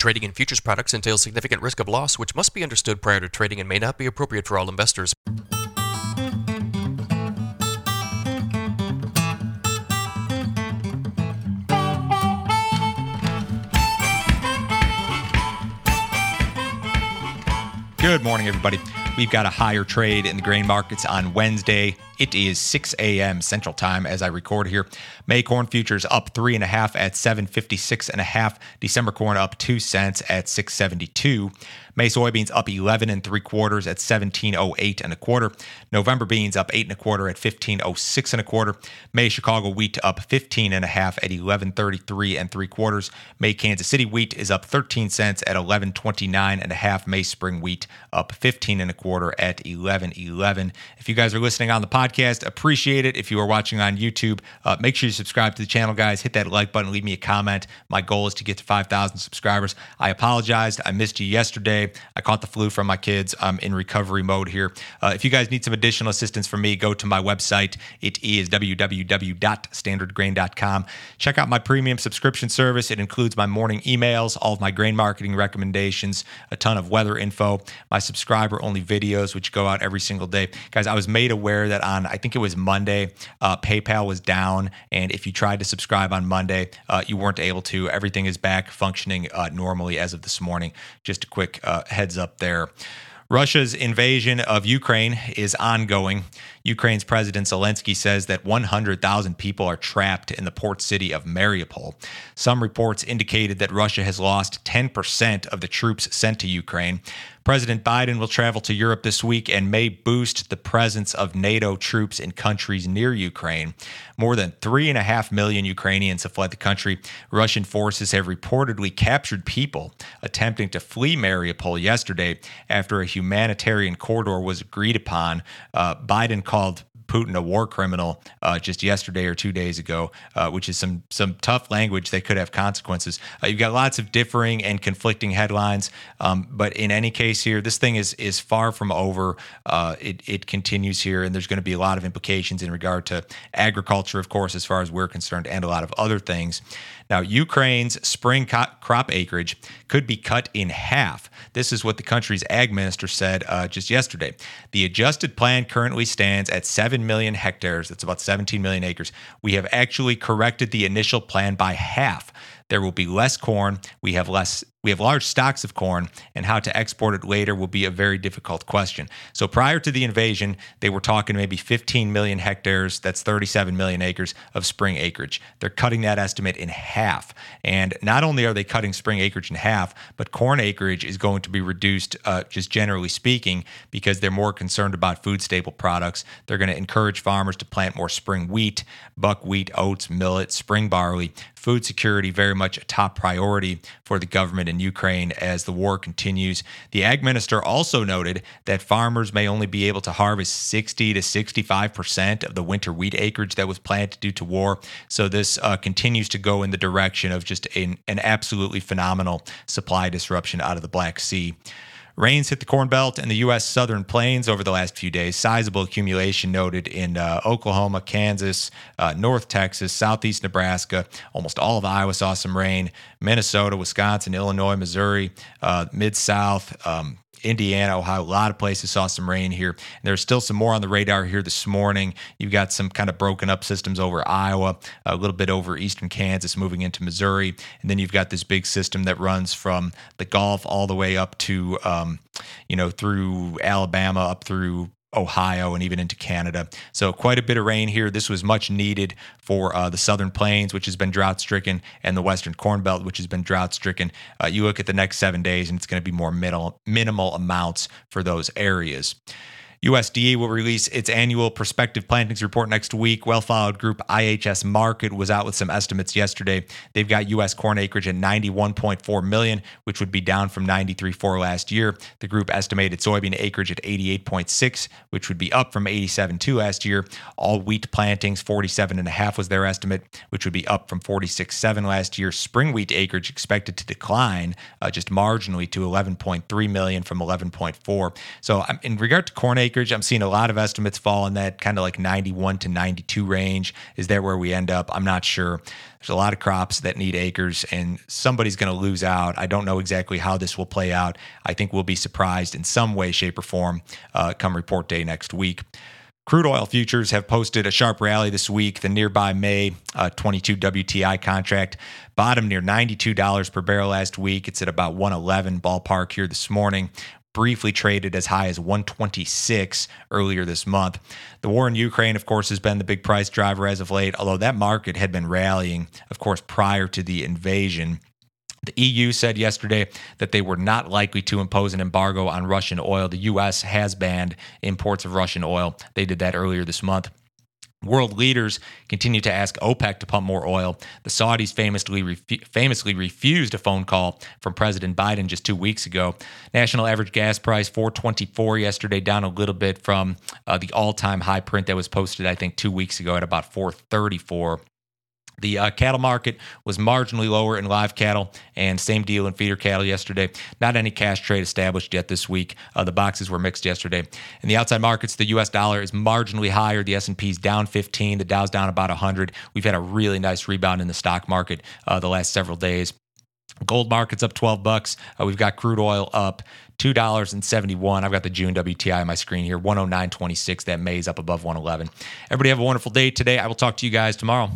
Trading in futures products entails significant risk of loss, which must be understood prior to trading and may not be appropriate for all investors. Good morning, everybody. We've got a higher trade in the grain markets on Wednesday. It is 6 a.m. Central Time as I record here. May corn futures up three and a half at 756 and a half. December corn up two cents at 672. May soybeans up 11 and three quarters at 1708 and a quarter. November beans up eight and a quarter at 1506 and a quarter. May Chicago wheat up 15 and a half at 1133 and three quarters. May Kansas City wheat is up 13 cents at 1129 and a half. May spring wheat up 15 and a quarter at 1111. If you guys are listening on the podcast, appreciate it. If you are watching on YouTube, uh, make sure you subscribe to the channel, guys. Hit that like button, leave me a comment. My goal is to get to 5,000 subscribers. I apologized. I missed you yesterday. I caught the flu from my kids. I'm in recovery mode here. Uh, if you guys need some additional assistance from me, go to my website. It is www.standardgrain.com. Check out my premium subscription service. It includes my morning emails, all of my grain marketing recommendations, a ton of weather info, my subscriber only videos, which go out every single day. Guys, I was made aware that on, I think it was Monday, uh, PayPal was down. And if you tried to subscribe on Monday, uh, you weren't able to. Everything is back functioning uh, normally as of this morning. Just a quick uh, heads up there. Russia's invasion of Ukraine is ongoing. Ukraine's President Zelensky says that 100,000 people are trapped in the port city of Mariupol. Some reports indicated that Russia has lost 10% of the troops sent to Ukraine. President Biden will travel to Europe this week and may boost the presence of NATO troops in countries near Ukraine. More than 3.5 million Ukrainians have fled the country. Russian forces have reportedly captured people attempting to flee Mariupol yesterday after a humanitarian corridor was agreed upon. Uh, Biden called Putin a war criminal uh, just yesterday or two days ago, uh, which is some some tough language that could have consequences. Uh, you've got lots of differing and conflicting headlines, um, but in any case here, this thing is is far from over. Uh, it it continues here, and there's going to be a lot of implications in regard to agriculture, of course, as far as we're concerned, and a lot of other things. Now, Ukraine's spring crop acreage could be cut in half. This is what the country's ag minister said uh, just yesterday. The adjusted plan currently stands at 7 million hectares. That's about 17 million acres. We have actually corrected the initial plan by half. There will be less corn. We have less we have large stocks of corn, and how to export it later will be a very difficult question. So prior to the invasion, they were talking maybe 15 million hectares, that's 37 million acres of spring acreage. They're cutting that estimate in half. And not only are they cutting spring acreage in half, but corn acreage is going to be reduced, uh, just generally speaking, because they're more concerned about food staple products. They're going to encourage farmers to plant more spring wheat, buckwheat, oats, millet, spring barley. Food security very much a top priority for the government in Ukraine as the war continues. The ag minister also noted that farmers may only be able to harvest 60 to 65% of the winter wheat acreage that was planted due to war. So this uh, continues to go in the direction of just an, an absolutely phenomenal supply disruption out of the Black Sea. Rains hit the Corn Belt and the U.S. southern plains over the last few days. Sizable accumulation noted in uh, Oklahoma, Kansas, uh, North Texas, Southeast Nebraska. Almost all of Iowa saw some rain. Minnesota, Wisconsin, Illinois, Missouri, uh, Mid South, um, Indiana, Ohio, a lot of places saw some rain here. And there's still some more on the radar here this morning. You've got some kind of broken up systems over Iowa, a little bit over eastern Kansas, moving into Missouri. And then you've got this big system that runs from the Gulf all the way up to, um, you know, through Alabama, up through Ohio and even into Canada. So quite a bit of rain here. This was much needed for uh, the southern plains, which has been drought stricken, and the western corn belt, which has been drought stricken. Uh, you look at the next seven days, and it's going to be more minimal, minimal amounts for those areas. USDA will release its annual prospective plantings report next week. Well followed group IHS Markit was out with some estimates yesterday. They've got U.S. corn acreage at 91.4 million, which would be down from 93.4 last year. The group estimated soybean acreage at 88.6, which would be up from 87.2 last year. All wheat plantings, 47.5 was their estimate, which would be up from 46.7 last year. Spring wheat acreage expected to decline uh, just marginally to 11.3 million from 11.4. So um, in regard to corn acreage, acreage, I'm seeing a lot of estimates fall in that kind of like 91 to 92 range. Is that where we end up? I'm not sure. There's a lot of crops that need acres, and somebody's going to lose out. I don't know exactly how this will play out. I think we'll be surprised in some way, shape, or form uh, come report day next week. Crude oil futures have posted a sharp rally this week. The nearby May uh, 22 WTI contract bottomed near $92 per barrel last week. It's at about 111 ballpark here this morning. Briefly traded as high as 126 earlier this month. The war in Ukraine, of course, has been the big price driver as of late, although that market had been rallying, of course, prior to the invasion. The EU said yesterday that they were not likely to impose an embargo on Russian oil. The U.S. has banned imports of Russian oil. They did that earlier this month. World leaders continue to ask OPEC to pump more oil. The Saudis famously refu- famously refused a phone call from President Biden just two weeks ago. National average gas price 424 yesterday, down a little bit from uh, the all-time high print that was posted I think two weeks ago at about 434. The uh, cattle market was marginally lower in live cattle, and same deal in feeder cattle yesterday. Not any cash trade established yet this week. Uh, the boxes were mixed yesterday. In the outside markets, the U.S. dollar is marginally higher. The S&P is down 15. The Dow's down about 100. We've had a really nice rebound in the stock market uh, the last several days. Gold market's up 12 bucks. Uh, we've got crude oil up $2.71. I've got the June WTI on my screen here, 109.26. That May's up above 111. Everybody have a wonderful day today. I will talk to you guys tomorrow.